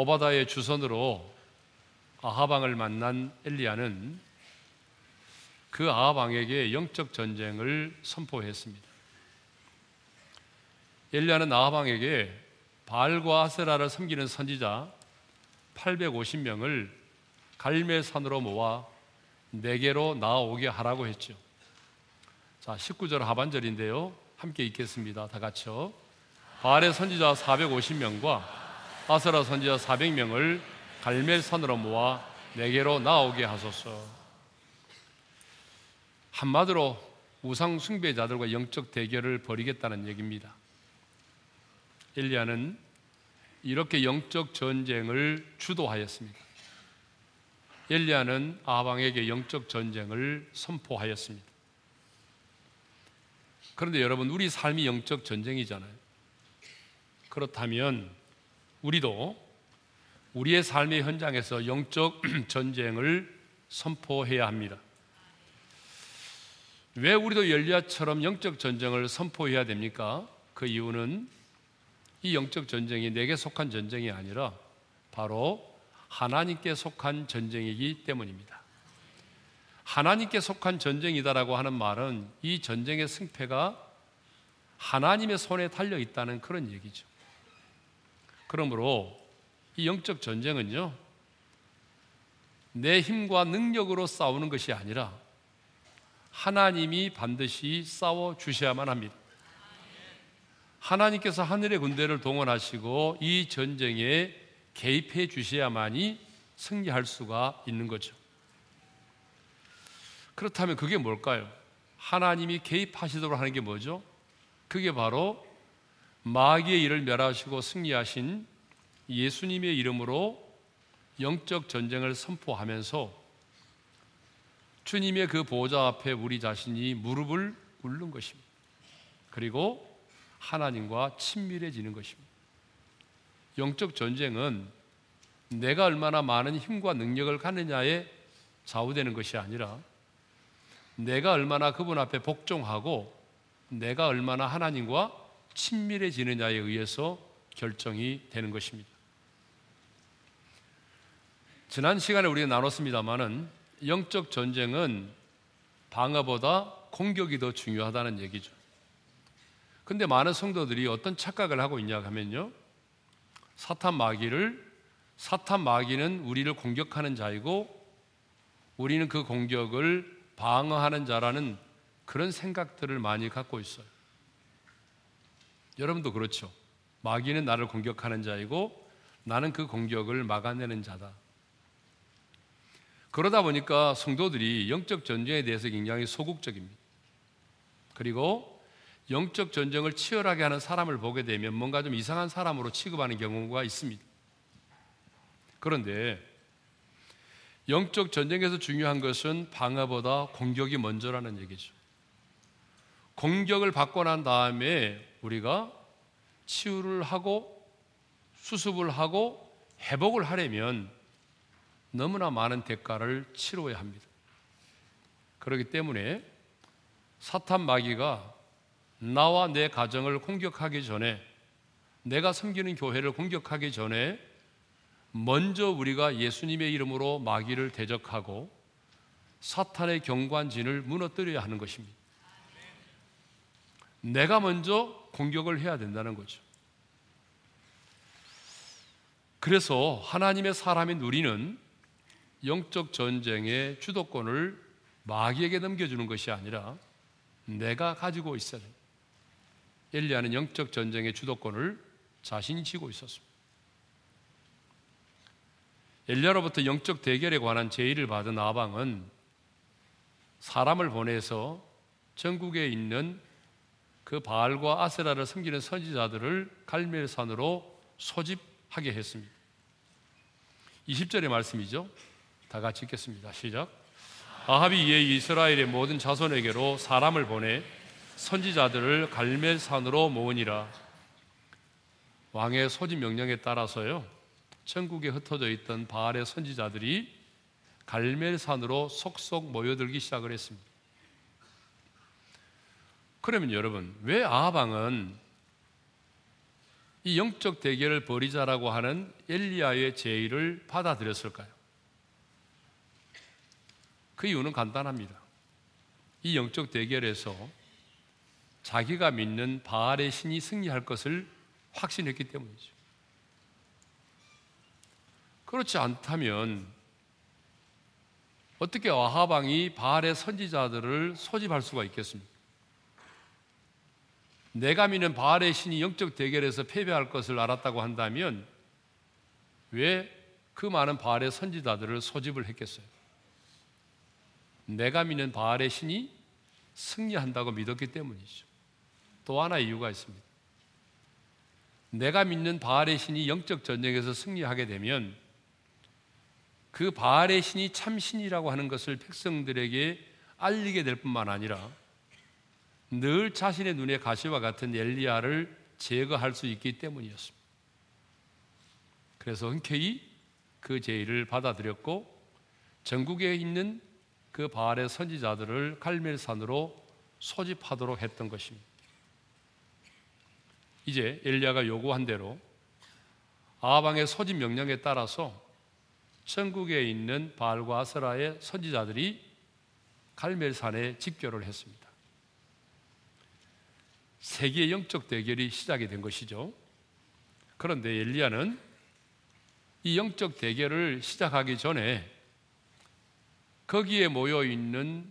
오바다의 주선으로 아하방을 만난 엘리야는 그 아하방에게 영적 전쟁을 선포했습니다. 엘리야는 아하방에게 바알과 아세라를 섬기는 선지자 850명을 갈멜산으로 모아 내게로 나오게 하라고 했죠. 자, 19절 하반절인데요. 함께 읽겠습니다. 다 같이요. 바알의 선지자 450명과 아세라 선지자 400명을 갈멜산으로 모아 내게로 나오게 하소서. 한마디로 우상 숭배자들과 영적 대결을 벌이겠다는 얘기입니다. 엘리야는 이렇게 영적 전쟁을 주도하였습니다. 엘리야는 아방에게 영적 전쟁을 선포하였습니다. 그런데 여러분 우리 삶이 영적 전쟁이잖아요. 그렇다면 우리도 우리의 삶의 현장에서 영적 전쟁을 선포해야 합니다. 왜 우리도 엘리야처럼 영적 전쟁을 선포해야 됩니까? 그 이유는 이 영적 전쟁이 내게 속한 전쟁이 아니라 바로 하나님께 속한 전쟁이기 때문입니다. 하나님께 속한 전쟁이다라고 하는 말은 이 전쟁의 승패가 하나님의 손에 달려 있다는 그런 얘기죠. 그러므로 이 영적 전쟁은요, 내 힘과 능력으로 싸우는 것이 아니라 하나님이 반드시 싸워 주셔야만 합니다. 하나님께서 하늘의 군대를 동원하시고 이 전쟁에 개입해 주셔야만이 승리할 수가 있는 거죠. 그렇다면 그게 뭘까요? 하나님이 개입하시도록 하는 게 뭐죠? 그게 바로 마귀의 일을 멸하시고 승리하신 예수님의 이름으로 영적 전쟁을 선포하면서 주님의 그 보좌 앞에 우리 자신이 무릎을 꿇는 것입니다. 그리고 하나님과 친밀해지는 것입니다. 영적 전쟁은 내가 얼마나 많은 힘과 능력을 갖느냐에 좌우되는 것이 아니라 내가 얼마나 그분 앞에 복종하고 내가 얼마나 하나님과 친밀해지느냐에 의해서 결정이 되는 것입니다. 지난 시간에 우리가 나눴습니다만은 영적 전쟁은 방어보다 공격이 더 중요하다는 얘기죠. 근데 많은 성도들이 어떤 착각을 하고 있냐 하면요. 사탄 마귀를 사탄 마귀는 우리를 공격하는 자이고 우리는 그 공격을 방어하는 자라는 그런 생각들을 많이 갖고 있어요. 여러분도 그렇죠. 마귀는 나를 공격하는 자이고 나는 그 공격을 막아내는 자다. 그러다 보니까 성도들이 영적 전쟁에 대해서 굉장히 소극적입니다. 그리고 영적 전쟁을 치열하게 하는 사람을 보게 되면 뭔가 좀 이상한 사람으로 취급하는 경우가 있습니다. 그런데 영적 전쟁에서 중요한 것은 방어보다 공격이 먼저라는 얘기죠. 공격을 받고 난 다음에 우리가 치유를 하고 수습을 하고 회복을 하려면 너무나 많은 대가를 치러야 합니다. 그렇기 때문에 사탄 마귀가 나와 내 가정을 공격하기 전에 내가 섬기는 교회를 공격하기 전에 먼저 우리가 예수님의 이름으로 마귀를 대적하고 사탄의 경관진을 무너뜨려야 하는 것입니다. 내가 먼저 공격을 해야 된다는 거죠. 그래서 하나님의 사람인 우리는 영적 전쟁의 주도권을 마귀에게 넘겨주는 것이 아니라 내가 가지고 있어야 됩니다. 엘리야는 영적 전쟁의 주도권을 자신이 쥐고 있었습니다. 엘리야로부터 영적 대결에 관한 제의를 받은 아방은 사람을 보내서 전국에 있는 그 바알과 아세라를 섬기는 선지자들을 갈멜산으로 소집하게 했습니다. 20절의 말씀이죠. 다 같이 읽겠습니다. 시작. 아합이 이에 이스라엘의 모든 자손에게로 사람을 보내 선지자들을 갈멜산으로 모으니라. 왕의 소집 명령에 따라서요. 전국에 흩어져 있던 바알의 선지자들이 갈멜산으로 속속 모여들기 시작을 했습니다. 그러면 여러분, 왜 아하방은 이 영적 대결을 벌이자라고 하는 엘리야의 제의를 받아들였을까요? 그 이유는 간단합니다. 이 영적 대결에서 자기가 믿는 바알의 신이 승리할 것을 확신했기 때문이죠. 그렇지 않다면 어떻게 아하방이 바알의 선지자들을 소집할 수가 있겠습니까? 내가 믿는 바알의 신이 영적 대결에서 패배할 것을 알았다고 한다면 왜 그 많은 바알의 선지자들을 소집을 했겠어요? 내가 믿는 바알의 신이 승리한다고 믿었기 때문이죠. 또 하나 이유가 있습니다. 내가 믿는 바알의 신이 영적 전쟁에서 승리하게 되면 그 바알의 신이 참 신이라고 하는 것을 백성들에게 알리게 될 뿐만 아니라 늘 자신의 눈에 가시와 같은 엘리야를 제거할 수 있기 때문이었습니다. 그래서 흔쾌히 그 제의를 받아들였고 전국에 있는 그 바알의 선지자들을 갈멜산으로 소집하도록 했던 것입니다. 이제 엘리야가 요구한 대로 아방의 소집 명령에 따라서 전국에 있는 바알과 아스라의 선지자들이 갈멜산에 집결을 했습니다. 세계의 영적 대결이 시작이 된 것이죠. 그런데 엘리야는 이 영적 대결을 시작하기 전에 거기에 모여 있는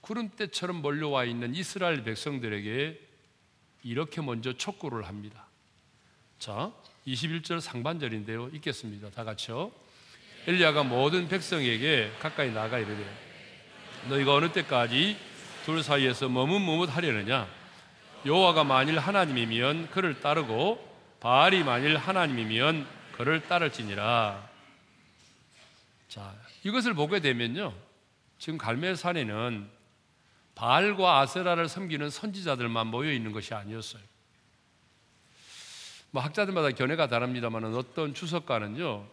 구름대처럼 몰려와 있는 이스라엘 백성들에게 이렇게 먼저 촉구를 합니다. 자, 21절 상반절인데요. 읽겠습니다. 다 같이요. 엘리야가 모든 백성에게 가까이 나가 이르되 너희가 어느 때까지 둘 사이에서 머뭇머뭇하려느냐 여호와가 만일 하나님이면 그를 따르고 바알이 만일 하나님이면 그를 따를지니라. 자, 이것을 보게 되면요. 지금 갈멜산에는 바알과 아세라를 섬기는 선지자들만 모여 있는 것이 아니었어요. 뭐 학자들마다 견해가 다릅니다만 어떤 주석가는요.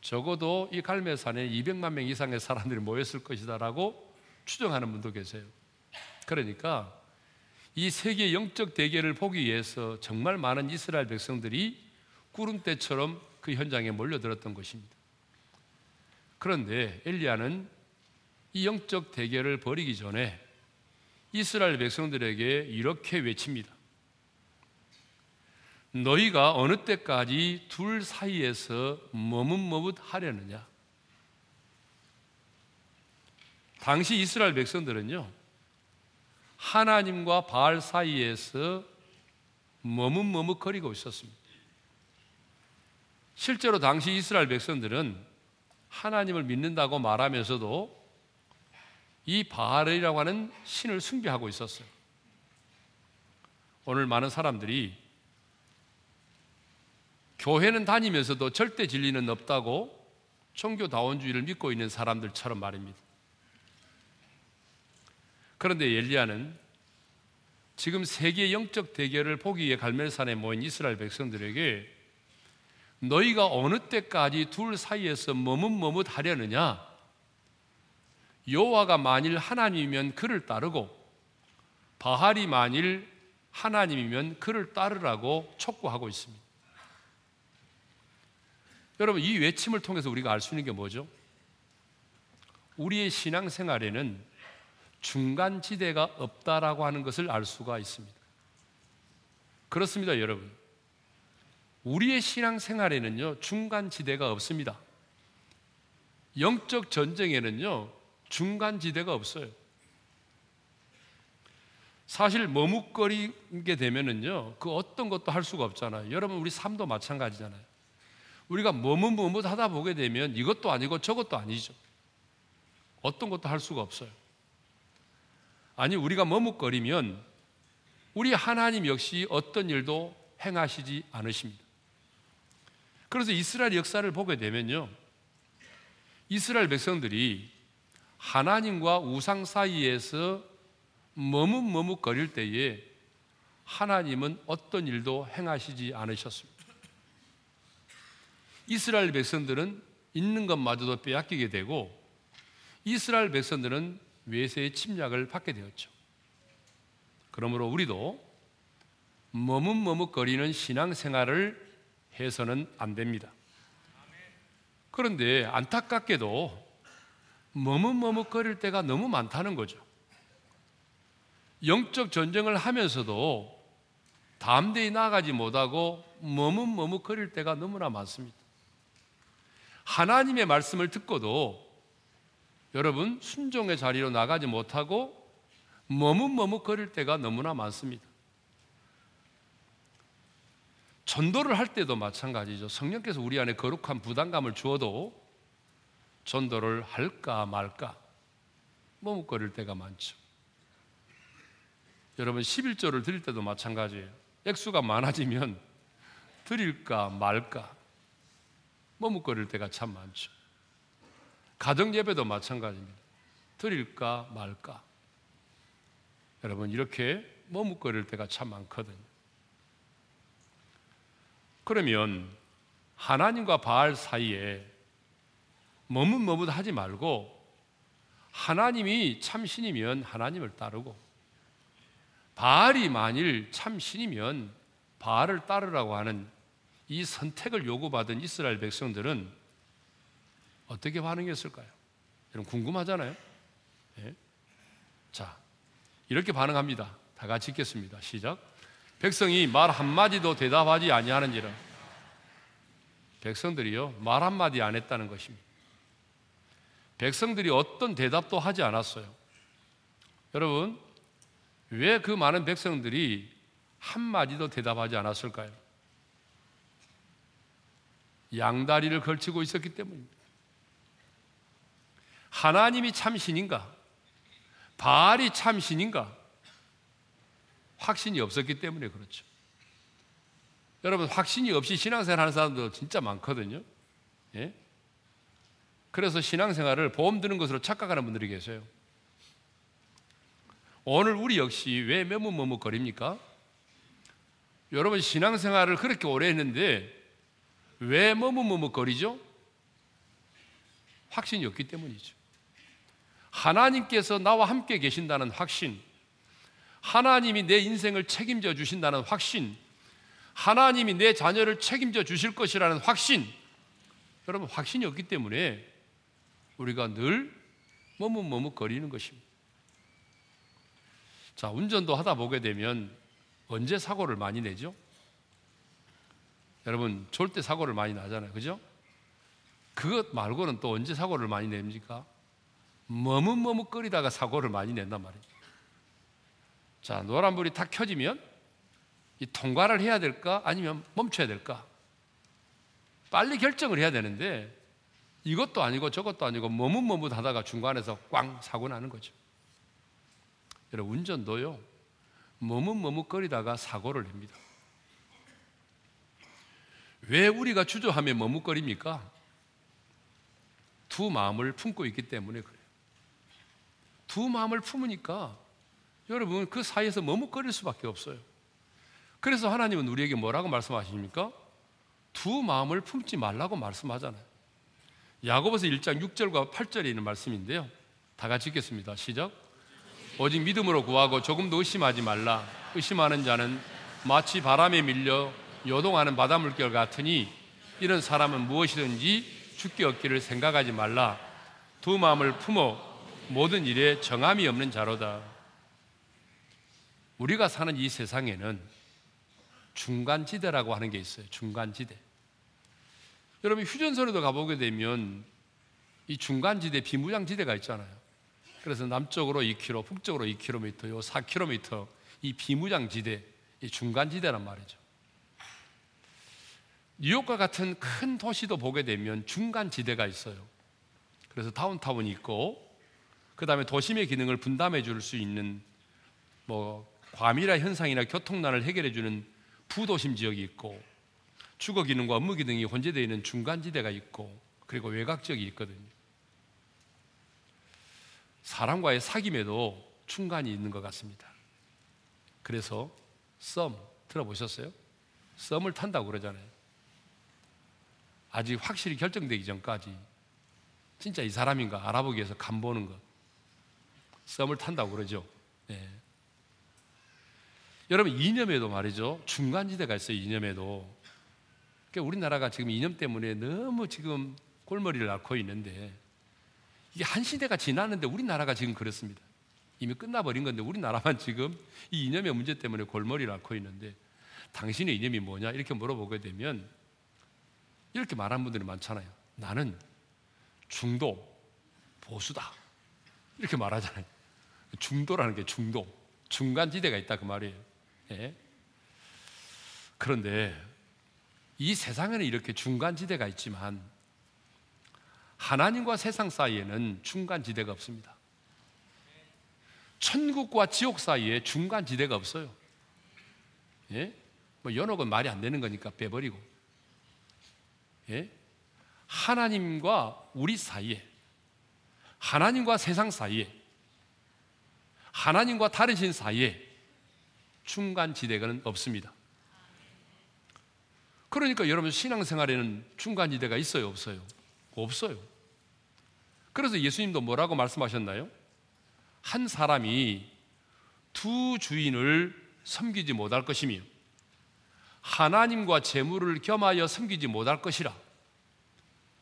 적어도 이 갈멜산에 200만 명 이상의 사람들이 모였을 것이다라고 추정하는 분도 계세요. 그러니까 이 세계 영적 대결을 보기 위해서 정말 많은 이스라엘 백성들이 구름대처럼 그 현장에 몰려들었던 것입니다. 그런데 엘리야는 이 영적 대결을 벌이기 전에 이스라엘 백성들에게 이렇게 외칩니다. 너희가 어느 때까지 둘 사이에서 머뭇머뭇 하려느냐? 당시 이스라엘 백성들은요, 하나님과 바알 사이에서 머뭇머뭇거리고 있었습니다. 실제로 당시 이스라엘 백성들은 하나님을 믿는다고 말하면서도 이 바알이라고 하는 신을 숭배하고 있었어요. 오늘 많은 사람들이 교회는 다니면서도 절대 진리는 없다고 종교다원주의를 믿고 있는 사람들처럼 말입니다. 그런데 엘리야는 지금 세계 영적 대결을 보기 위해 갈멜산에 모인 이스라엘 백성들에게 너희가 어느 때까지 둘 사이에서 머뭇머뭇 하려느냐? 여호와가 만일 하나님이면 그를 따르고 바할이 만일 하나님이면 그를 따르라고 촉구하고 있습니다. 여러분 이 외침을 통해서 우리가 알 수 있는 게 뭐죠? 우리의 신앙생활에는 중간 지대가 없다라고 하는 것을 알 수가 있습니다. 그렇습니다, 여러분. 우리의 신앙 생활에는요, 중간 지대가 없습니다. 영적 전쟁에는요, 중간 지대가 없어요. 사실 머뭇거리게 되면은요, 그 어떤 것도 할 수가 없잖아요. 여러분, 우리 삶도 마찬가지잖아요. 우리가 머뭇머뭇 하다 보게 되면 이것도 아니고 저것도 아니죠. 어떤 것도 할 수가 없어요. 아니 우리가 머뭇거리면 우리 하나님 역시 어떤 일도 행하시지 않으십니다. 그래서 이스라엘 역사를 보게 되면요. 이스라엘 백성들이 하나님과 우상 사이에서 머뭇머뭇거릴 때에 하나님은 어떤 일도 행하시지 않으셨습니다. 이스라엘 백성들은 있는 것마저도 빼앗기게 되고 이스라엘 백성들은 외세의 침략을 받게 되었죠. 그러므로 우리도 머뭇머뭇거리는 신앙생활을 해서는 안 됩니다. 그런데 안타깝게도 머뭇머뭇거릴 때가 너무 많다는 거죠. 영적 전쟁을 하면서도 담대히 나가지 못하고 머뭇머뭇거릴 때가 너무나 많습니다. 하나님의 말씀을 듣고도 여러분 순종의 자리로 나가지 못하고 머뭇머뭇거릴 때가 너무나 많습니다. 전도를 할 때도 마찬가지죠. 성령께서 우리 안에 거룩한 부담감을 주어도 전도를 할까 말까 머뭇거릴 때가 많죠. 여러분 11조를 드릴 때도 마찬가지예요. 액수가 많아지면 드릴까 말까 머뭇거릴 때가 참 많죠. 가정 예배도 마찬가지입니다. 드릴까 말까. 여러분 이렇게 머뭇거릴 때가 참 많거든요. 그러면 하나님과 바알 사이에 머뭇머뭇하지 말고 하나님이 참 신이면 하나님을 따르고 바알이 만일 참 신이면 바알을 따르라고 하는 이 선택을 요구받은 이스라엘 백성들은 어떻게 반응했을까요? 여러분 궁금하잖아요. 네? 자, 이렇게 반응합니다. 다 같이 읽겠습니다. 시작. 백성이 말 한마디도 대답하지 아니하는지라 백성들이요 말 한마디 안 했다는 것입니다 백성들이 어떤 대답도 하지 않았어요 여러분 왜 그 많은 백성들이 한마디도 대답하지 않았을까요? 양다리를 걸치고 있었기 때문입니다 하나님이 참신인가? 바알이 참신인가? 확신이 없었기 때문에 그렇죠. 여러분 확신이 없이 신앙생활 하는 사람도 진짜 많거든요. 예? 그래서 신앙생활을 보험 드는 것으로 착각하는 분들이 계세요. 오늘 우리 역시 왜 머뭇머뭇거립니까? 여러분 신앙생활을 그렇게 오래 했는데 왜 머뭇머뭇거리죠? 확신이 없기 때문이죠. 하나님께서 나와 함께 계신다는 확신, 하나님이 내 인생을 책임져 주신다는 확신, 하나님이 내 자녀를 책임져 주실 것이라는 확신, 여러분, 확신이 없기 때문에 우리가 늘 머뭇머뭇거리는 것입니다. 자, 운전도 하다 보게 되면 언제 사고를 많이 내죠? 여러분, 졸때 사고를 많이 나잖아요. 그죠? 그것 말고는 또 언제 사고를 많이 냅니까? 머뭇머뭇거리다가 사고를 많이 낸단 말이에요. 자, 노란불이 탁 켜지면 이 통과를 해야 될까? 아니면 멈춰야 될까? 빨리 결정을 해야 되는데 이것도 아니고 저것도 아니고 머뭇머뭇 하다가 중간에서 꽝 사고 나는 거죠. 여러분, 운전도요, 머뭇머뭇거리다가 사고를 냅니다. 왜 우리가 주저하며 머뭇거립니까? 두 마음을 품고 있기 때문에 그래요. 두 마음을 품으니까 여러분 그 사이에서 머뭇거릴 수밖에 없어요. 그래서 하나님은 우리에게 뭐라고 말씀하십니까? 두 마음을 품지 말라고 말씀하잖아요. 야고보서 1장 6절과 8절에 있는 말씀인데요. 다 같이 읽겠습니다. 시작. 오직 믿음으로 구하고 조금도 의심하지 말라. 의심하는 자는 마치 바람에 밀려 요동하는 바다 물결 같으니 이런 사람은 무엇이든지 죽기 얻기를 생각하지 말라. 두 마음을 품어 모든 일에 정함이 없는 자로다. 우리가 사는 이 세상에는 중간지대라고 하는 게 있어요. 중간지대. 여러분 휴전선에도 가보게 되면 이 중간지대 비무장지대가 있잖아요. 그래서 남쪽으로 2km, 북쪽으로 2km, 요 4km 이 비무장지대, 이 중간지대란 말이죠. 뉴욕과 같은 큰 도시도 보게 되면 중간지대가 있어요. 그래서 다운타운이 있고, 그 다음에 도심의 기능을 분담해 줄 수 있는 뭐 과밀화 현상이나 교통난을 해결해 주는 부도심 지역이 있고 주거 기능과 업무 기능이 혼재되어 있는 중간 지대가 있고 그리고 외곽 지역이 있거든요. 사람과의 사귐에도 중간이 있는 것 같습니다. 그래서 썸 들어보셨어요? 썸을 탄다고 그러잖아요. 아직 확실히 결정되기 전까지 진짜 이 사람인가 알아보기 위해서 간 보는 것. 썸을 탄다고 그러죠. 네. 여러분 이념에도 말이죠. 중간지대가 있어요. 이념에도. 그러니까 우리나라가 지금 이념 때문에 너무 지금 골머리를 앓고 있는데 이게 한 시대가 지났는데 우리나라가 지금 그렇습니다. 이미 끝나버린 건데 우리나라만 지금 이 이념의 문제 때문에 골머리를 앓고 있는데 당신의 이념이 뭐냐 이렇게 물어보게 되면 이렇게 말하는 분들이 많잖아요. 나는 중도 보수다 이렇게 말하잖아요. 중도라는 게 중도 중간지대가 있다 그 말이에요. 예? 그런데 이 세상에는 이렇게 중간지대가 있지만 하나님과 세상 사이에는 중간지대가 없습니다. 천국과 지옥 사이에 중간지대가 없어요. 예? 뭐 연옥은 말이 안 되는 거니까 빼버리고. 예? 하나님과 우리 사이에, 하나님과 세상 사이에, 하나님과 다른 신 사이에 중간 지대가 없습니다. 그러니까 여러분 신앙생활에는 중간 지대가 있어요, 없어요? 없어요. 그래서 예수님도 뭐라고 말씀하셨나요? 한 사람이 두 주인을 섬기지 못할 것이며 하나님과 재물을 겸하여 섬기지 못할 것이라.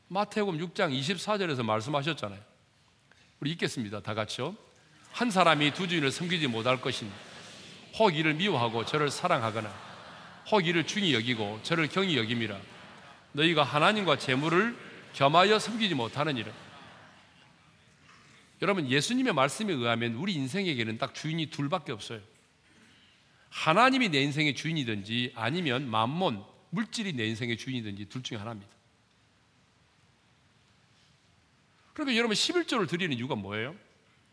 마태복음 6장 24절에서 말씀하셨잖아요. 우리 읽겠습니다. 다 같이요. 한 사람이 두 주인을 섬기지 못할 것이니 혹 이를 미워하고 저를 사랑하거나 혹 이를 중히 여기고 저를 경히 여김이라. 너희가 하나님과 재물을 겸하여 섬기지 못하느니라. 여러분 예수님의 말씀에 의하면 우리 인생에게는 딱 주인이 둘밖에 없어요. 하나님이 내 인생의 주인이든지 아니면 만몬 물질이 내 인생의 주인이든지 둘 중에 하나입니다. 그러니까 여러분 11조를 드리는 이유가 뭐예요?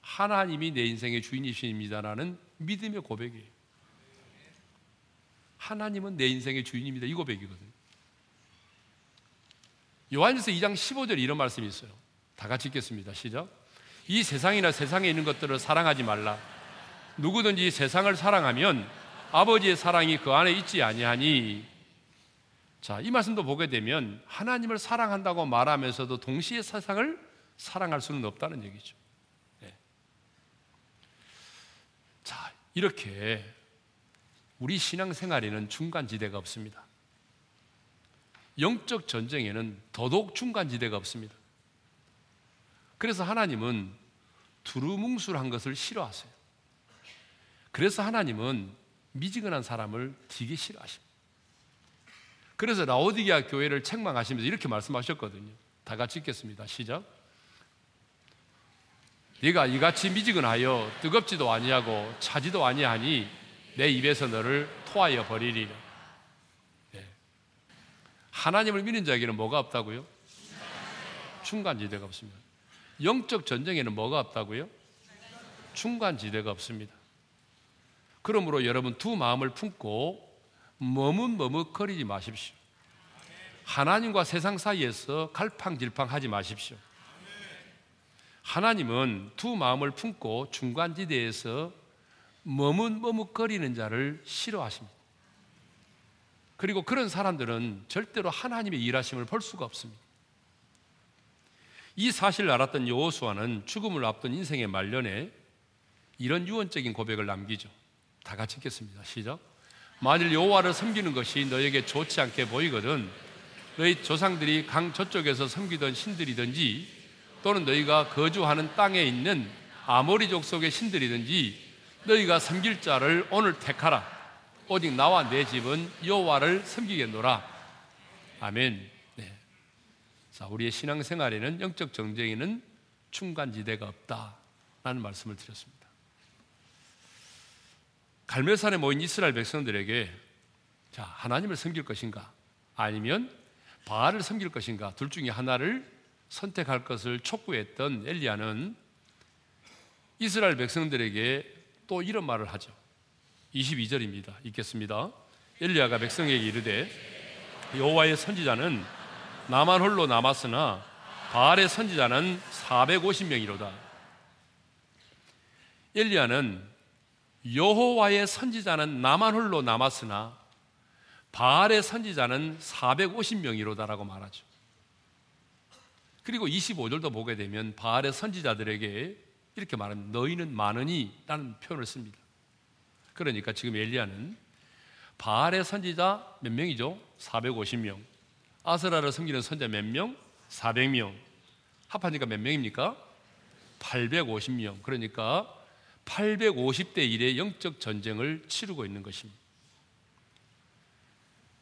하나님이 내 인생의 주인이십니다라는 믿음의 고백이에요. 하나님은 내 인생의 주인입니다. 이 고백이거든요. 요한일서 2장 15절 이런 말씀이 있어요. 다 같이 읽겠습니다. 시작. 이 세상이나 세상에 있는 것들을 사랑하지 말라. 누구든지 세상을 사랑하면 아버지의 사랑이 그 안에 있지 아니하니 자, 이 말씀도 보게 되면 하나님을 사랑한다고 말하면서도 동시에 세상을 사랑할 수는 없다는 얘기죠. 네. 자, 이렇게 우리 신앙생활에는 중간지대가 없습니다. 영적 전쟁에는 더더욱 중간지대가 없습니다. 그래서 하나님은 두루뭉술한 것을 싫어하세요. 그래서 하나님은 미지근한 사람을 되게 싫어하십니다. 그래서 라오디게아 교회를 책망하시면서 이렇게 말씀하셨거든요. 다 같이 읽겠습니다. 시작. 네가 이같이 미지근하여 뜨겁지도 아니하고 차지도 아니하니 내 입에서 너를 토하여 버리리라. 네. 하나님을 믿는 자에게는 뭐가 없다고요? 중간지대가 없습니다. 영적 전쟁에는 뭐가 없다고요? 중간지대가 없습니다. 그러므로 여러분 두 마음을 품고 머뭇머뭇거리지 마십시오. 하나님과 세상 사이에서 갈팡질팡하지 마십시오. 하나님은 두 마음을 품고 중간지대에서 머뭇머뭇거리는 자를 싫어하십니다. 그리고 그런 사람들은 절대로 하나님의 일하심을 볼 수가 없습니다. 이 사실을 알았던 여호수아는 죽음을 앞둔 인생의 말년에 이런 유언적인 고백을 남기죠. 다 같이 읽겠습니다. 시작. 만일 여호와를 섬기는 것이 너에게 좋지 않게 보이거든 너희 조상들이 강 저쪽에서 섬기던 신들이든지 또는 너희가 거주하는 땅에 있는 아모리 족 속의 신들이든지 너희가 섬길 자를 오늘 택하라. 오직 나와 내 집은 여호와를 섬기겠노라. 아멘. 자, 우리의 신앙생활에는 영적 정쟁에는 중간지대가 없다라는 말씀을 드렸습니다. 갈멜산에 모인 이스라엘 백성들에게 자, 하나님을 섬길 것인가 아니면 바알을 섬길 것인가 둘 중에 하나를 선택할 것을 촉구했던 엘리야는 이스라엘 백성들에게 또 이런 말을 하죠. 22절입니다. 읽겠습니다. 엘리야가 백성에게 이르되 여호와의 선지자는 나만 홀로 남았으나 바알의 선지자는 450명이로다. 엘리야는 여호와의 선지자는 나만 홀로 남았으나 바알의 선지자는 450명이로다라고 말하죠. 그리고 25절도 보게 되면 바알의 선지자들에게 이렇게 말합니다. 너희는 많으니 라는 표현을 씁니다. 그러니까 지금 엘리야는 바알의 선지자 몇 명이죠? 450명. 아스라를 섬기는 선자 몇 명? 400명. 합하니까 몇 명입니까? 850명. 그러니까 850대 1의 영적 전쟁을 치르고 있는 것입니다.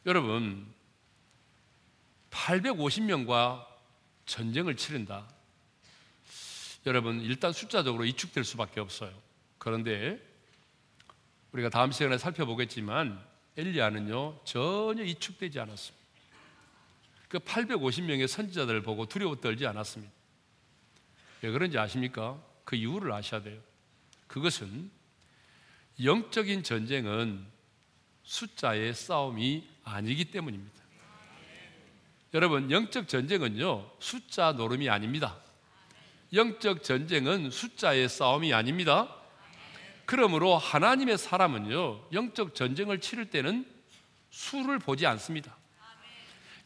여러분, 850명과 전쟁을 치른다. 여러분, 일단 숫자적으로 이축될 수밖에 없어요. 그런데 우리가 다음 시간에 살펴보겠지만 엘리야는요 전혀 이축되지 않았습니다. 그 850명의 선지자들을 보고 두려워 떨지 않았습니다. 왜 그런지 아십니까? 그 이유를 아셔야 돼요. 그것은 영적인 전쟁은 숫자의 싸움이 아니기 때문입니다. 여러분, 영적 전쟁은요, 숫자 노름이 아닙니다. 영적 전쟁은 숫자의 싸움이 아닙니다. 그러므로 하나님의 사람은요, 영적 전쟁을 치를 때는 수를 보지 않습니다.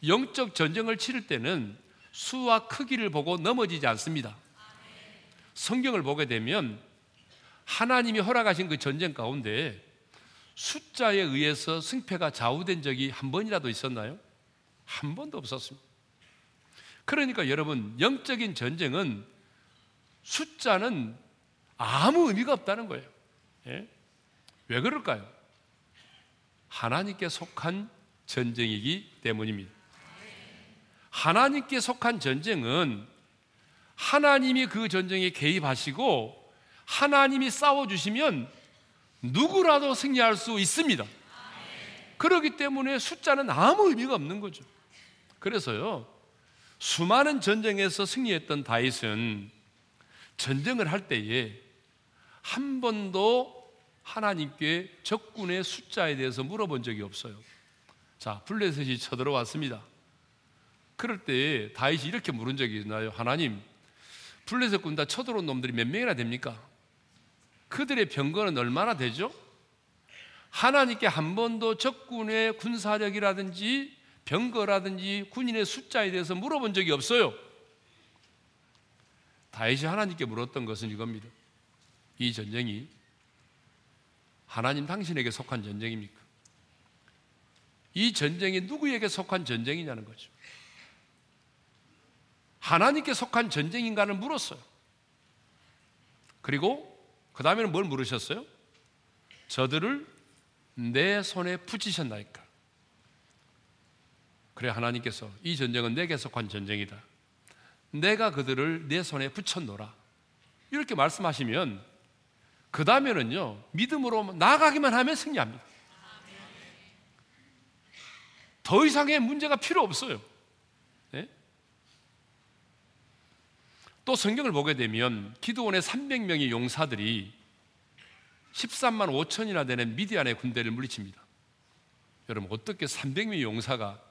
영적 전쟁을 치를 때는 수와 크기를 보고 넘어지지 않습니다. 성경을 보게 되면 하나님이 허락하신 그 전쟁 가운데 숫자에 의해서 승패가 좌우된 적이 한 번이라도 있었나요? 한 번도 없었습니다. 그러니까 여러분, 영적인 전쟁은 숫자는 아무 의미가 없다는 거예요. 예? 왜 그럴까요? 하나님께 속한 전쟁이기 때문입니다. 하나님께 속한 전쟁은 하나님이 그 전쟁에 개입하시고 하나님이 싸워주시면 누구라도 승리할 수 있습니다. 그렇기 때문에 숫자는 아무 의미가 없는 거죠. 그래서요, 수많은 전쟁에서 승리했던 다윗은 전쟁을 할 때에 한 번도 하나님께 적군의 숫자에 대해서 물어본 적이 없어요. 자, 블레셋이 쳐들어왔습니다. 그럴 때 다윗이 이렇게 물은 적이 있나요? 하나님, 블레셋 군다 쳐들어온 놈들이 몇 명이나 됩니까? 그들의 병거는 얼마나 되죠? 하나님께 한 번도 적군의 군사력이라든지 병거라든지 군인의 숫자에 대해서 물어본 적이 없어요. 다윗이 하나님께 물었던 것은 이겁니다. 이 전쟁이 하나님 당신에게 속한 전쟁입니까? 이 전쟁이 누구에게 속한 전쟁이냐는 거죠. 하나님께 속한 전쟁인가를 물었어요. 그리고 그 다음에는 뭘 물으셨어요? 저들을 내 손에 붙이셨나이까? 그래 하나님께서 이 전쟁은 내게 속한 전쟁이다. 내가 그들을 내 손에 붙였노라. 이렇게 말씀하시면 그 다음에는요, 믿음으로 나가기만 하면 승리합니다. 더 이상의 문제가 필요 없어요. 네? 또 성경을 보게 되면 기도원의 300명의 용사들이 13만 5천이나 되는 미디안의 군대를 물리칩니다. 여러분, 어떻게 300명의 용사가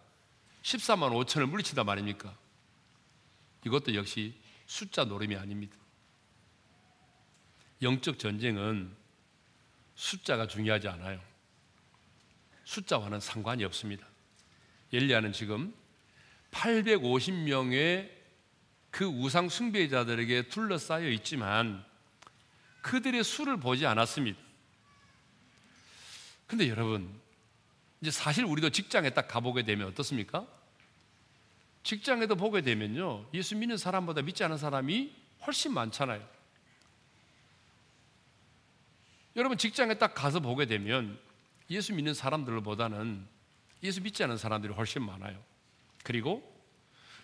14만 5천을 물리친단 말입니까? 이것도 역시 숫자 노름이 아닙니다. 영적 전쟁은 숫자가 중요하지 않아요. 숫자와는 상관이 없습니다. 엘리야는 지금 850명의 그 우상 숭배자들에게 둘러싸여 있지만 그들의 수를 보지 않았습니다. 근데 여러분, 이제 사실 우리도 직장에 딱 가보게 되면 어떻습니까? 직장에도 보게 되면요, 예수 믿는 사람보다 믿지 않은 사람이 훨씬 많잖아요. 여러분 직장에 딱 가서 보게 되면 예수 믿는 사람들보다는 예수 믿지 않은 사람들이 훨씬 많아요. 그리고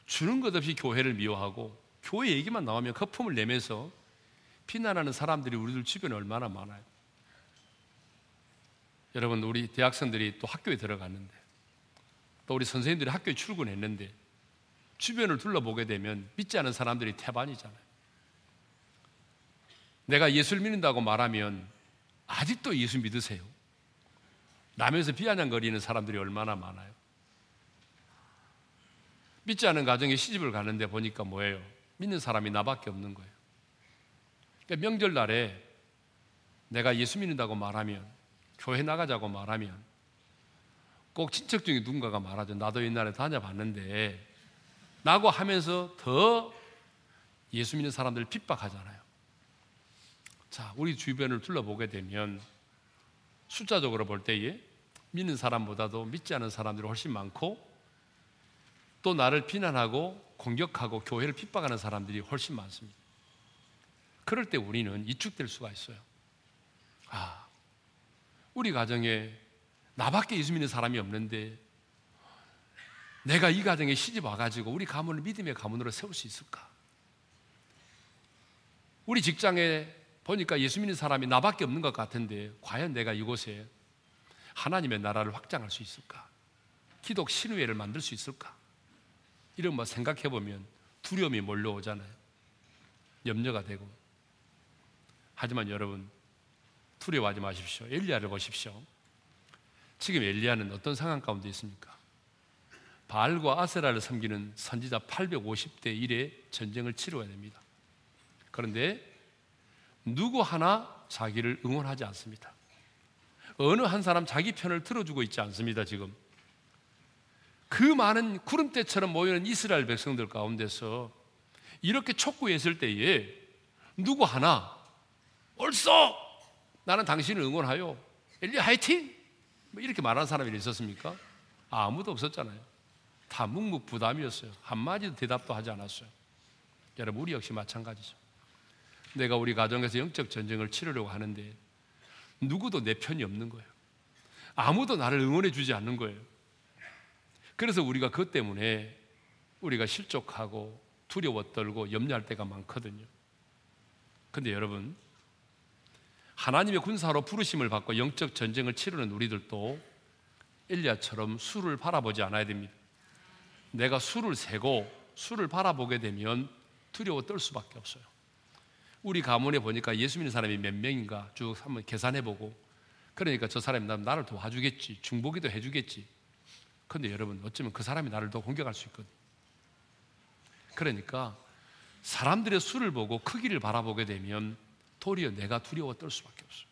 주는 것 없이 교회를 미워하고 교회 얘기만 나오면 거품을 내면서 비난하는 사람들이 우리들 주변에 얼마나 많아요. 여러분 우리 대학생들이 또 학교에 들어갔는데 또 우리 선생님들이 학교에 출근했는데 주변을 둘러보게 되면 믿지 않은 사람들이 태반이잖아요. 내가 예수를 믿는다고 말하면 아직도 예수 믿으세요? 남에서 비아냥거리는 사람들이 얼마나 많아요? 믿지 않은 가정에 시집을 가는데 보니까 뭐예요? 믿는 사람이 나밖에 없는 거예요. 그러니까 명절날에 내가 예수 믿는다고 말하면, 교회 나가자고 말하면, 꼭 친척 중에 누군가가 말하죠. 나도 옛날에 다녀봤는데, 라고 하면서 더 예수 믿는 사람들을 핍박하잖아요. 자, 우리 주변을 둘러보게 되면 숫자적으로 볼 때에 믿는 사람보다도 믿지 않은 사람들이 훨씬 많고 또 나를 비난하고 공격하고 교회를 핍박하는 사람들이 훨씬 많습니다. 그럴 때 우리는 이축될 수가 있어요. 아, 우리 가정에 나밖에 예수 믿는 사람이 없는데 내가 이 가정에 시집 와가지고 우리 가문을 믿음의 가문으로 세울 수 있을까? 우리 직장에 보니까 예수 믿는 사람이 나밖에 없는 것 같은데 과연 내가 이곳에 하나님의 나라를 확장할 수 있을까? 기독 신우회를 만들 수 있을까? 이런 뭐 생각해 보면 두려움이 몰려오잖아요. 염려가 되고. 하지만 여러분 두려워하지 마십시오. 엘리야를 보십시오. 지금 엘리야는 어떤 상황 가운데 있습니까? 바알과 아세라를 섬기는 선지자 850대 1의 전쟁을 치러야 됩니다. 그런데 누구 하나 자기를 응원하지 않습니다. 어느 한 사람 자기 편을 들어주고 있지 않습니다, 지금. 그 많은 구름대처럼 모이는 이스라엘 백성들 가운데서 이렇게 촉구했을 때에 누구 하나 옳소! 나는 당신을 응원하여. 엘리 하이팅! 뭐 이렇게 말하는 사람이 있었습니까? 아무도 없었잖아요. 다 묵묵부담이었어요. 한마디도 대답도 하지 않았어요. 여러분, 우리 역시 마찬가지죠. 내가 우리 가정에서 영적 전쟁을 치르려고 하는데 누구도 내 편이 없는 거예요. 아무도 나를 응원해 주지 않는 거예요. 그래서 우리가 그것 때문에 우리가 실족하고 두려워 떨고 염려할 때가 많거든요. 근데 여러분, 하나님의 군사로 부르심을 받고 영적 전쟁을 치르는 우리들도 엘리야처럼 수를 바라보지 않아야 됩니다. 내가 수를 세고 수를 바라보게 되면 두려워 떨 수밖에 없어요. 우리 가문에 보니까 예수 믿는 사람이 몇 명인가 쭉 한번 계산해 보고 그러니까 저 사람이 나를 도와주겠지 중보기도 해주겠지 근데 여러분 어쩌면 그 사람이 나를 더 공격할 수 있거든 그러니까 사람들의 수를 보고 크기를 바라보게 되면 도리어 내가 두려워 떨 수밖에 없어요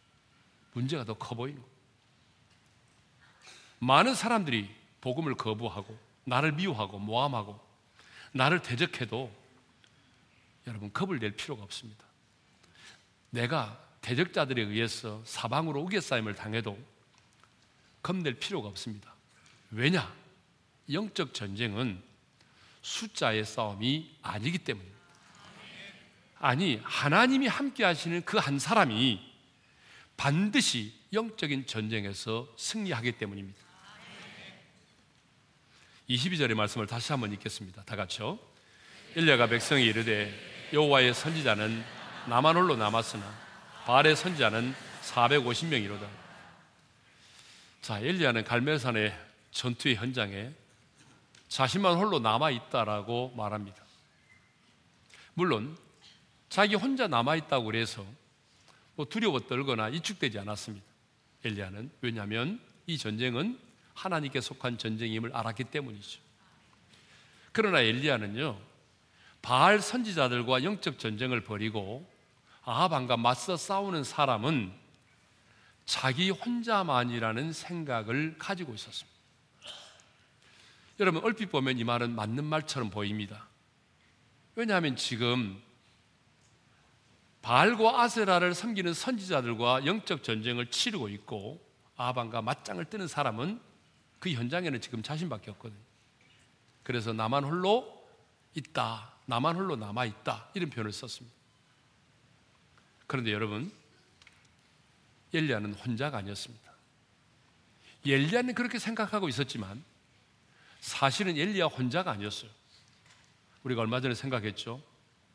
문제가 더 커 보이는 많은 사람들이 복음을 거부하고 나를 미워하고 모함하고 나를 대적해도 여러분 겁을 낼 필요가 없습니다 내가 대적자들에 의해서 사방으로 우겨싸임을 당해도 겁낼 필요가 없습니다. 왜냐? 영적 전쟁은 숫자의 싸움이 아니기 때문입니다. 아니, 하나님이 함께 하시는 그 한 사람이 반드시 영적인 전쟁에서 승리하기 때문입니다. 22절의 말씀을 다시 한번 읽겠습니다. 다 같이요. 일야가 백성이 이르되 여호와의 선지자는 나만 홀로 남았으나 바알의 선지자는 450명이로다. 자, 엘리야는 갈멜산의 전투의 현장에 자신만 홀로 남아 있다라고 말합니다. 물론 자기 혼자 남아 있다고 그래서 뭐 두려워 떨거나 이축되지 않았습니다. 엘리야는 왜냐하면 이 전쟁은 하나님께 속한 전쟁임을 알았기 때문이죠. 그러나 엘리야는요 바알 선지자들과 영적 전쟁을 벌이고 아합왕과 맞서 싸우는 사람은 자기 혼자만이라는 생각을 가지고 있었습니다. 여러분 얼핏 보면 이 말은 맞는 말처럼 보입니다. 왜냐하면 지금 바알과 아세라를 섬기는 선지자들과 영적 전쟁을 치르고 있고 아합과 맞짱을 뜨는 사람은 그 현장에는 지금 자신밖에 없거든요. 그래서 나만 홀로 있다. 나만 홀로 남아 있다. 이런 표현을 썼습니다. 그런데 여러분, 엘리야는 혼자가 아니었습니다. 엘리야는 그렇게 생각하고 있었지만 사실은 엘리야 혼자가 아니었어요. 우리가 얼마 전에 생각했죠.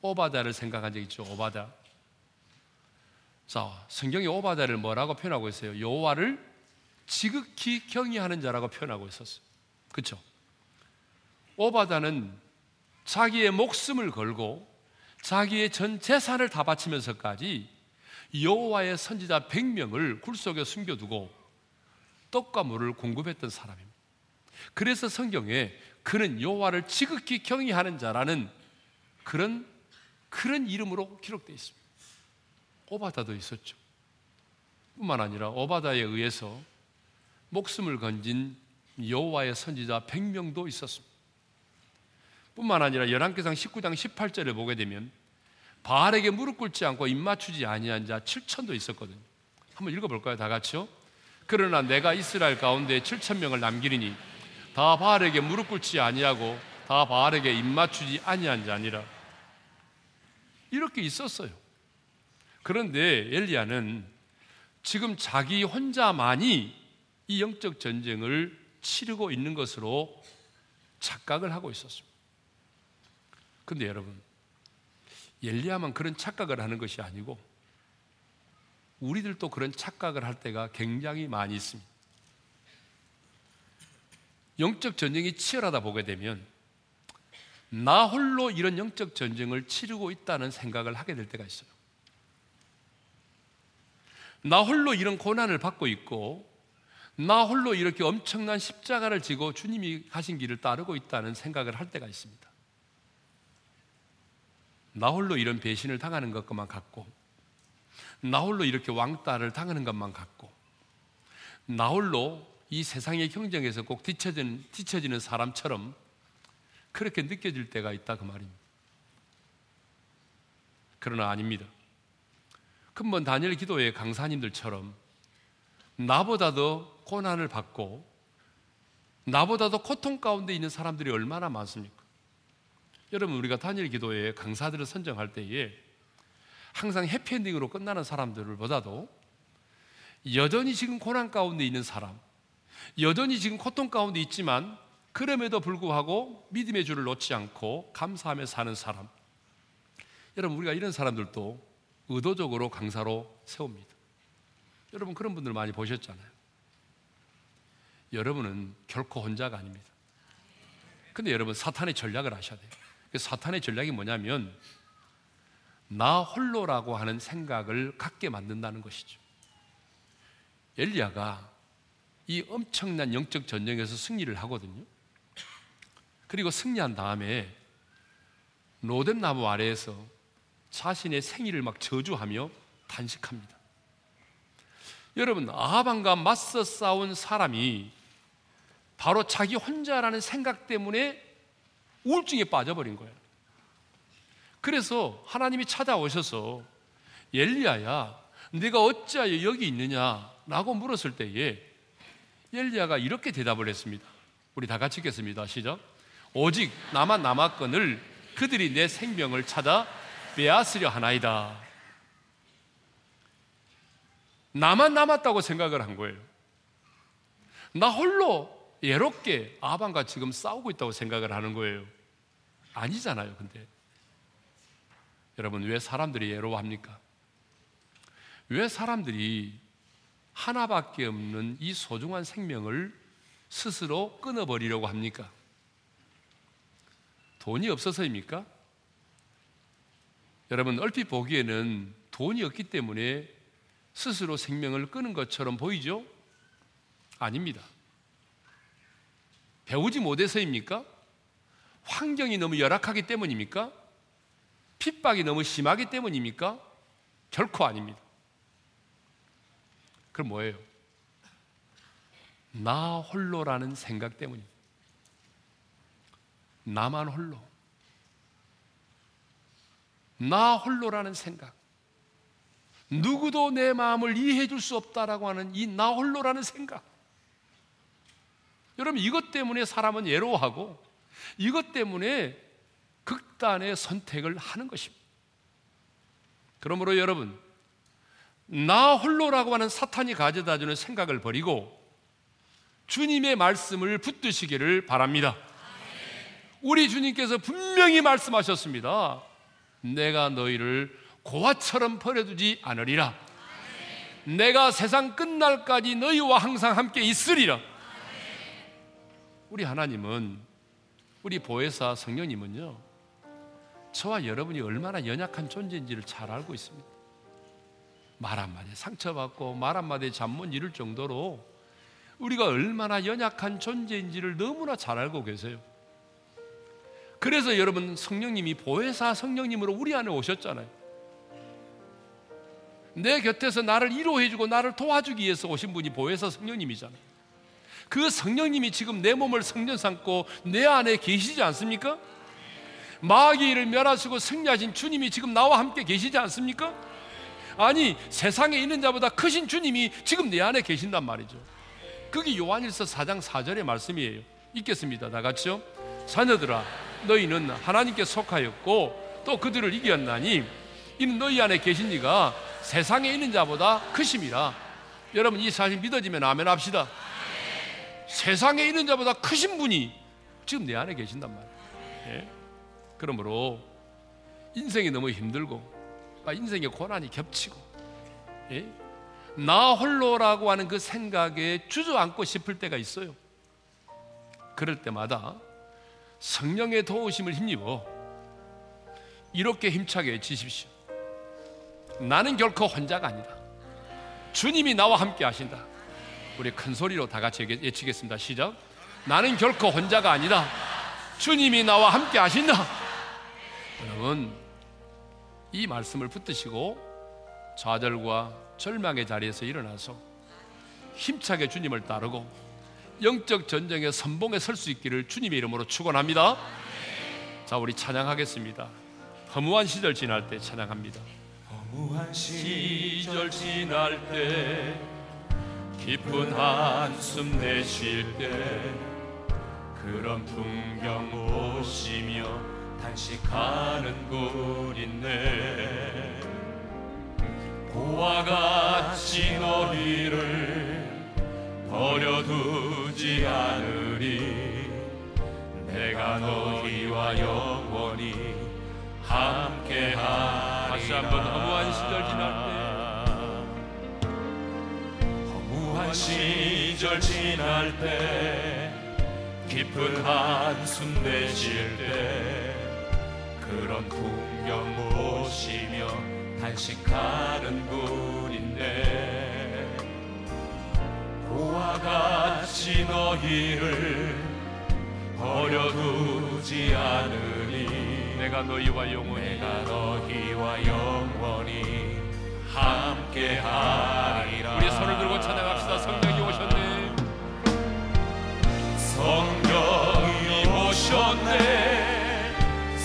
오바다를 생각한 적 있죠. 오바다. 자, 성경이 오바다를 뭐라고 표현하고 있어요? 여호와를 지극히 경외하는 자라고 표현하고 있었어요. 그렇죠? 오바다는 자기의 목숨을 걸고 자기의 전 재산을 다 바치면서까지 여호와의 선지자 100명을 굴 속에 숨겨두고 떡과 물을 공급했던 사람입니다. 그래서 성경에 그는 여호와를 지극히 경외하는 자라는 그런 그런 이름으로 기록되어 있습니다. 오바다도 있었죠. 뿐만 아니라 오바다에 의해서 목숨을 건진 여호와의 선지자 100명도 있었습니다. 뿐만 아니라 열왕기상 19장 18절을 보게 되면 바알에게 무릎 꿇지 않고 입 맞추지 아니한 자 7천도 있었거든요. 한번 읽어볼까요? 다 같이요. 그러나 내가 이스라엘 가운데 7천 명을 남기리니 다 바알에게 무릎 꿇지 아니하고 다 바알에게 입 맞추지 아니한 자니라. 이렇게 있었어요. 그런데 엘리야는 지금 자기 혼자만이 이 영적 전쟁을 치르고 있는 것으로 착각을 하고 있었습니다. 근데 여러분, 엘리야만 그런 착각을 하는 것이 아니고 우리들도 그런 착각을 할 때가 굉장히 많이 있습니다. 영적 전쟁이 치열하다 보게 되면 나 홀로 이런 영적 전쟁을 치르고 있다는 생각을 하게 될 때가 있어요. 나 홀로 이런 고난을 받고 있고 나 홀로 이렇게 엄청난 십자가를 지고 주님이 가신 길을 따르고 있다는 생각을 할 때가 있습니다. 나 홀로 이런 배신을 당하는 것만 같고 나 홀로 이렇게 왕따를 당하는 것만 같고 나 홀로 이 세상의 경쟁에서 꼭 뒤처지는, 뒤처지는 사람처럼 그렇게 느껴질 때가 있다 그 말입니다. 그러나 아닙니다. 근본 다니엘 기도의 강사님들처럼 나보다도 고난을 받고 나보다도 고통 가운데 있는 사람들이 얼마나 많습니까? 여러분 우리가 다니엘 기도의 강사들을 선정할 때에 항상 해피엔딩으로 끝나는 사람들보다도 여전히 지금 고난 가운데 있는 사람, 여전히 지금 고통 가운데 있지만 그럼에도 불구하고 믿음의 줄을 놓지 않고 감사하며 사는 사람. 여러분 우리가 이런 사람들도 의도적으로 강사로 세웁니다. 여러분 그런 분들 많이 보셨잖아요. 여러분은 결코 혼자가 아닙니다. 근데 여러분 사탄의 전략을 아셔야 돼요. 그 사탄의 전략이 뭐냐면 나 홀로라고 하는 생각을 갖게 만든다는 것이죠. 엘리야가 이 엄청난 영적 전쟁에서 승리를 하거든요. 그리고 승리한 다음에 로뎀 나무 아래에서 자신의 생일을 막 저주하며 단식합니다. 여러분, 아합과 맞서 싸운 사람이 바로 자기 혼자라는 생각 때문에 우울증에 빠져버린 거예요. 그래서 하나님이 찾아오셔서 엘리야야, 네가 어찌하여 여기 있느냐라고 물었을 때에 엘리야가 이렇게 대답을 했습니다. 우리 다 같이 읽겠습니다. 시작. 오직 나만 남았건을 그들이 내 생명을 찾아 빼앗으려 하나이다. 나만 남았다고 생각을 한 거예요. 나 홀로 예롭게 아방과 지금 싸우고 있다고 생각을 하는 거예요. 아니잖아요, 근데. 여러분, 왜 사람들이 예로워합니까? 왜 사람들이 하나밖에 없는 이 소중한 생명을 스스로 끊어버리려고 합니까? 돈이 없어서입니까? 여러분, 얼핏 보기에는 돈이 없기 때문에 스스로 생명을 끊은 것처럼 보이죠? 아닙니다. 배우지 못해서입니까? 환경이 너무 열악하기 때문입니까? 핍박이 너무 심하기 때문입니까? 결코 아닙니다. 그럼 뭐예요? 나 홀로라는 생각 때문입니다. 나만 홀로. 나 홀로라는 생각. 누구도 내 마음을 이해해 줄 수 없다라고 하는 이 나 홀로라는 생각. 여러분, 이것 때문에 사람은 예로하고 이것 때문에 극단의 선택을 하는 것입니다. 그러므로 여러분, 나 홀로라고 하는 사탄이 가져다 주는 생각을 버리고 주님의 말씀을 붙드시기를 바랍니다. 우리 주님께서 분명히 말씀하셨습니다. 내가 너희를 고아처럼 버려두지 않으리라. 내가 세상 끝날까지 너희와 항상 함께 있으리라. 우리 하나님은 우리 보혜사 성령님은요 저와 여러분이 얼마나 연약한 존재인지를 잘 알고 있습니다. 말 한마디에 상처받고 말 한마디에 잠못 이룰 정도로 우리가 얼마나 연약한 존재인지를 너무나 잘 알고 계세요. 그래서 여러분 성령님이 보혜사 성령님으로 우리 안에 오셨잖아요. 내 곁에서 나를 위로해주고 나를 도와주기 위해서 오신 분이 보혜사 성령님이잖아요. 그 성령님이 지금 내 몸을 성전 삼고 내 안에 계시지 않습니까? 마귀를 멸하시고 승리하신 주님이 지금 나와 함께 계시지 않습니까? 아니 세상에 있는 자보다 크신 주님이 지금 내 안에 계신단 말이죠. 그게 요한일서 4장 4절의 말씀이에요. 읽겠습니다. 다 같이요. 자녀들아 너희는 하나님께 속하였고 또 그들을 이겼나니 이는 너희 안에 계신 이가 세상에 있는 자보다 크심이라. 여러분 이 사실 믿어지면 아멘 합시다. 세상에 있는 자보다 크신 분이 지금 내 안에 계신단 말이에요. 예? 그러므로 인생이 너무 힘들고 인생의 고난이 겹치고 예? 나 홀로라고 하는 그 생각에 주저앉고 싶을 때가 있어요. 그럴 때마다 성령의 도우심을 힘입어 이렇게 힘차게 외치십시오. 나는 결코 혼자가 아니다. 주님이 나와 함께 하신다. 우리 큰 소리로 다 같이 외치겠습니다. 시작. 나는 결코 혼자가 아니다. 주님이 나와 함께 하신다. 여러분, 이 말씀을 붙드시고 좌절과 절망의 자리에서 일어나서 힘차게 주님을 따르고 영적 전쟁의 선봉에 설 수 있기를 주님의 이름으로 축원합니다. 자, 우리 찬양하겠습니다. 허무한 시절 지날 때 찬양합니다. 허무한 시절 지날 때 깊은 한숨 내쉴 때 그런 풍경 보시며 단식하는 굴인네 고와 같이 너희를 버려두지 않으리. 내가 너희와 영원히 함께하리라. 다시 한번 허무한 시절 지날 때. 허무한 시절 지날 때 깊은 한숨 내쉴 때 그런 풍경 보시며 단식하는 분인데 고와 같이 너희를 버려두지 않으니 내가 너희와 영원히 내가 너희와 영원히 함께하리라 우리 손을 들고 찬양합시다. 성령이 오셨네. 성령이 오셨네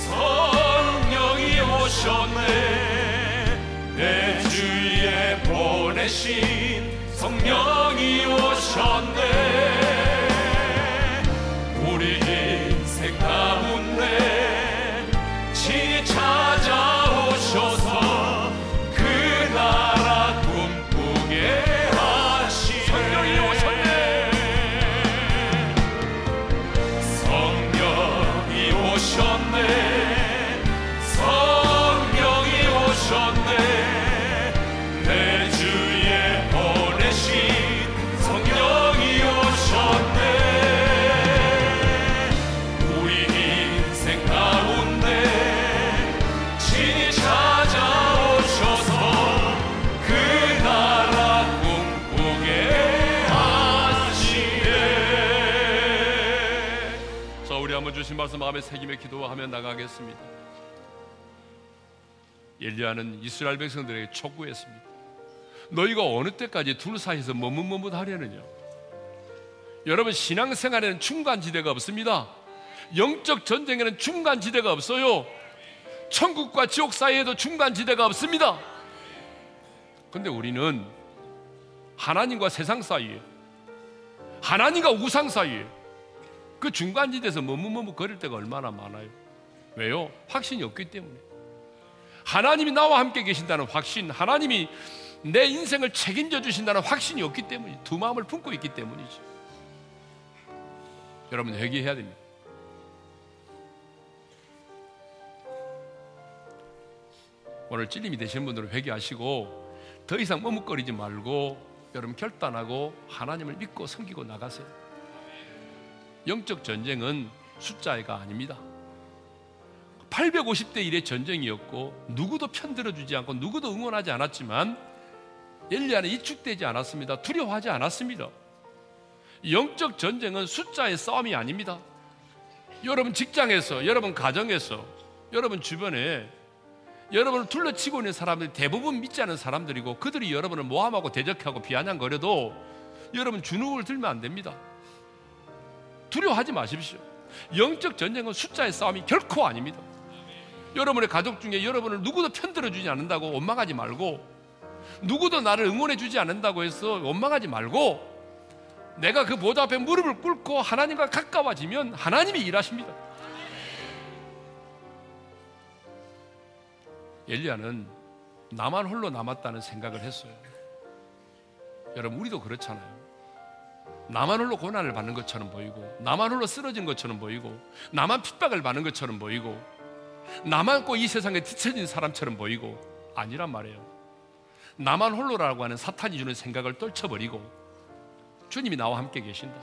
성령이 오셨네 내 주위에 보내신 성령이 오셨네. 우리 인생 가운데 주신 말씀 마음에 새김에 기도하며 나가겠습니다. 엘리야는 이스라엘 백성들에게 촉구했습니다. 너희가 어느 때까지 둘 사이에서 머뭇머뭇하려느냐? 여러분 신앙생활에는 중간 지대가 없습니다. 영적 전쟁에는 중간 지대가 없어요. 천국과 지옥 사이에도 중간 지대가 없습니다. 근데 우리는 하나님과 세상 사이에 하나님과 우상 사이에 그 중간지대에서 머뭇머뭇 거릴 때가 얼마나 많아요. 왜요? 확신이 없기 때문에. 하나님이 나와 함께 계신다는 확신, 하나님이 내 인생을 책임져 주신다는 확신이 없기 때문에 두 마음을 품고 있기 때문이죠. 여러분 회개해야 됩니다. 오늘 찔림이 되시는 분들은 회개하시고 더 이상 머뭇거리지 말고 여러분 결단하고 하나님을 믿고 섬기고 나가세요. 영적 전쟁은 숫자가 아닙니다. 850대 1의 전쟁이었고 누구도 편들어 주지 않고 누구도 응원하지 않았지만 엘리야는 이축되지 않았습니다. 두려워하지 않았습니다. 영적 전쟁은 숫자의 싸움이 아닙니다. 여러분 직장에서, 여러분 가정에서, 여러분 주변에 여러분을 둘러치고 있는 사람들이 대부분 믿지 않은 사람들이고 그들이 여러분을 모함하고 대적하고 비아냥거려도 여러분 주눅을 들면 안 됩니다. 두려워하지 마십시오. 영적 전쟁은 숫자의 싸움이 결코 아닙니다. 여러분의 가족 중에 여러분을 누구도 편들어 주지 않는다고 원망하지 말고 누구도 나를 응원해 주지 않는다고 해서 원망하지 말고 내가 그 보좌 앞에 무릎을 꿇고 하나님과 가까워지면 하나님이 일하십니다. 엘리야는 나만 홀로 남았다는 생각을 했어요. 여러분 우리도 그렇잖아요. 나만 홀로 고난을 받는 것처럼 보이고 나만 홀로 쓰러진 것처럼 보이고 나만 핍박을 받는 것처럼 보이고 나만 꼭 이 세상에 뒤처진 사람처럼 보이고 아니란 말이에요. 나만 홀로라고 하는 사탄이 주는 생각을 떨쳐버리고 주님이 나와 함께 계신다.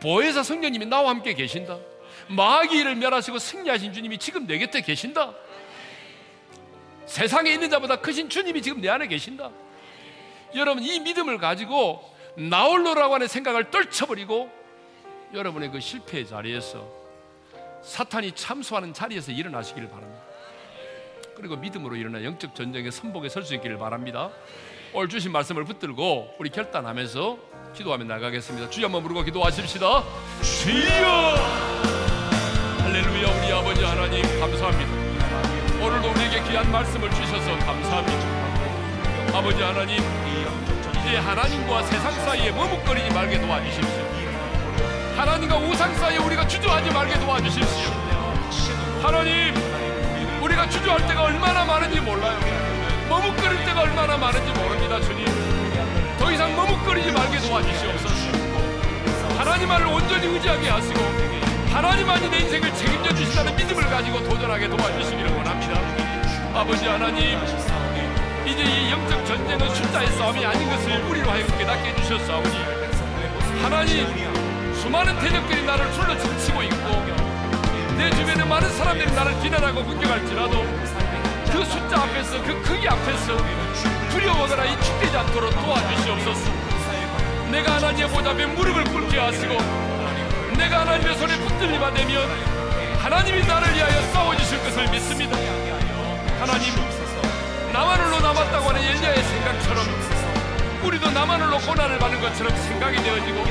보혜사 성령님이 나와 함께 계신다. 마귀를 멸하시고 승리하신 주님이 지금 내 곁에 계신다. 세상에 있는 자보다 크신 주님이 지금 내 안에 계신다. 여러분 이 믿음을 가지고 나홀로라고 하는 생각을 떨쳐버리고 여러분의 그 실패의 자리에서 사탄이 참수하는 자리에서 일어나시기를 바랍니다. 그리고 믿음으로 일어나 영적 전쟁의 선봉에 설 수 있기를 바랍니다. 오늘 주신 말씀을 붙들고 우리 결단하면서 기도하며 나가겠습니다. 주여 한번 부르고 기도하십시다. 주여! 할렐루야 우리 아버지 하나님 감사합니다. 오늘도 우리에게 귀한 말씀을 주셔서 감사합니다. 아버지 하나님 이제 하나님과 세상 사이에 머뭇거리지 말게 도와주십시오. 하나님과 우상 사이에 우리가 주저하지 말게 도와주십시오. 하나님, 우리가 주저할 때가 얼마나 많은지 몰라요. 머뭇거릴 때가 얼마나 많은지 모릅니다, 주님. 더 이상 머뭇거리지 말게 도와주시옵소서. 하나님만을 온전히 의지하게 하시고 하나님만이 내 인생을 책임져 주신다는 믿음을 가지고 도전하게 도와주시기를 원합니다. 아버지 하나님, 이제 이 영적 전쟁은 숫자의 싸움이 아닌 것을 우리로 하여금 깨닫게 해주셨사오니 하나님 수많은 대적들이 나를 둘러 치고 있고 내 주변에 많은 사람들이 나를 비난하고 공격할지라도 그 숫자 앞에서 그 크기 앞에서 두려워하거나 이축되지 않도록 도와주시옵소서. 내가 하나님의 보좌 앞에 무릎을 꿇게 하시고 내가 하나님의 손에 붙들리마 되면 하나님이 나를 위하여 싸워주실 것을 믿습니다. 하나님 나만 홀로 남았다고 하는 엘리야의 생각처럼 우리도 나만 홀로 고난을 받는 것처럼 생각이 되어지고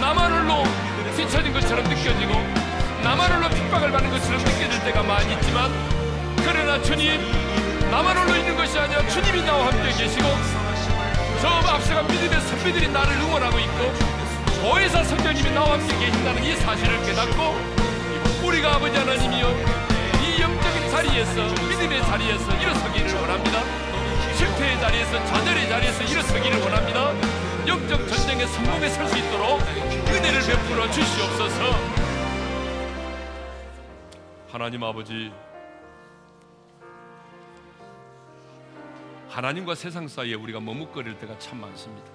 나만 홀로 뒤처진 것처럼 느껴지고 나만 홀로 핍박을 받는 것처럼 느껴질 때가 많이 있지만 그러나 주님 나만 홀로 있는 것이 아니라 주님이 나와 함께 계시고 저 앞서간 믿음의 선비들이 나를 응원하고 있고 보혜사 성령님이 나와 함께 계신다는 이 사실을 깨닫고 우리가 아버지 하나님이여 자리에서 믿음의 자리에서 일어서기를 원합니다. 실패의 자리에서 좌절의 자리에서 일어서기를 원합니다. 영적 전쟁의 성공에 설 수 있도록 은혜를 베풀어 주시옵소서. 하나님 아버지, 하나님과 세상 사이에 우리가 머뭇거릴 때가 참 많습니다.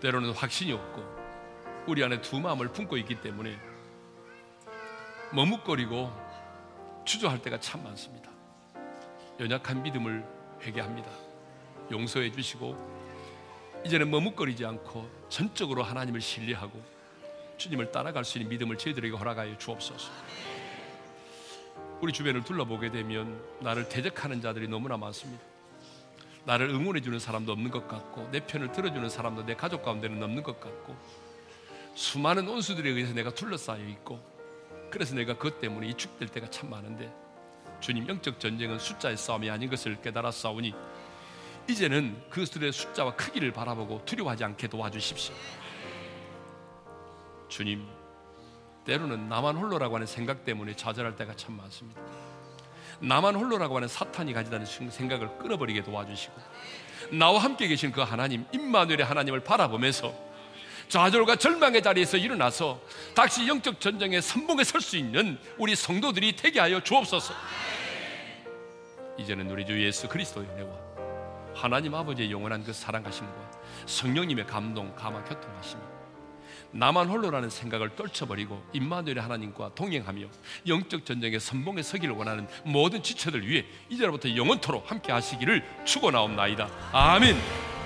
때로는 확신이 없고 우리 안에 두 마음을 품고 있기 때문에 머뭇거리고 주저할 때가 참 많습니다. 연약한 믿음을 회개합니다. 용서해 주시고 이제는 머뭇거리지 않고 전적으로 하나님을 신뢰하고 주님을 따라갈 수 있는 믿음을 저희들에게 허락하여 주옵소서. 우리 주변을 둘러보게 되면 나를 대적하는 자들이 너무나 많습니다. 나를 응원해 주는 사람도 없는 것 같고 내 편을 들어주는 사람도 내 가족 가운데는 없는 것 같고 수많은 온수들에 의해서 내가 둘러싸여 있고 그래서 내가 그것 때문에 이축될 때가 참 많은데 주님 영적 전쟁은 숫자의 싸움이 아닌 것을 깨달아 싸우니 이제는 그것들의 숫자와 크기를 바라보고 두려워하지 않게 도와주십시오. 주님, 때로는 나만 홀로라고 하는 생각 때문에 좌절할 때가 참 많습니다. 나만 홀로라고 하는 사탄이 가지다는 생각을 끊어버리게 도와주시고 나와 함께 계신 그 하나님, 임마누엘의 하나님을 바라보면서 좌절과 절망의 자리에서 일어나서 다시 영적 전쟁의 선봉에 설 수 있는 우리 성도들이 되게 하여 주옵소서. 이제는 우리 주 예수 그리스도의 은혜와 하나님 아버지의 영원한 그 사랑하심과 성령님의 감동, 감화, 교통하심이 나만 홀로라는 생각을 떨쳐버리고 임마누엘의 하나님과 동행하며 영적 전쟁의 선봉에 서기를 원하는 모든 지체들 위해 이제로부터 영원토록 함께 하시기를 축원하옵나이다. 아멘.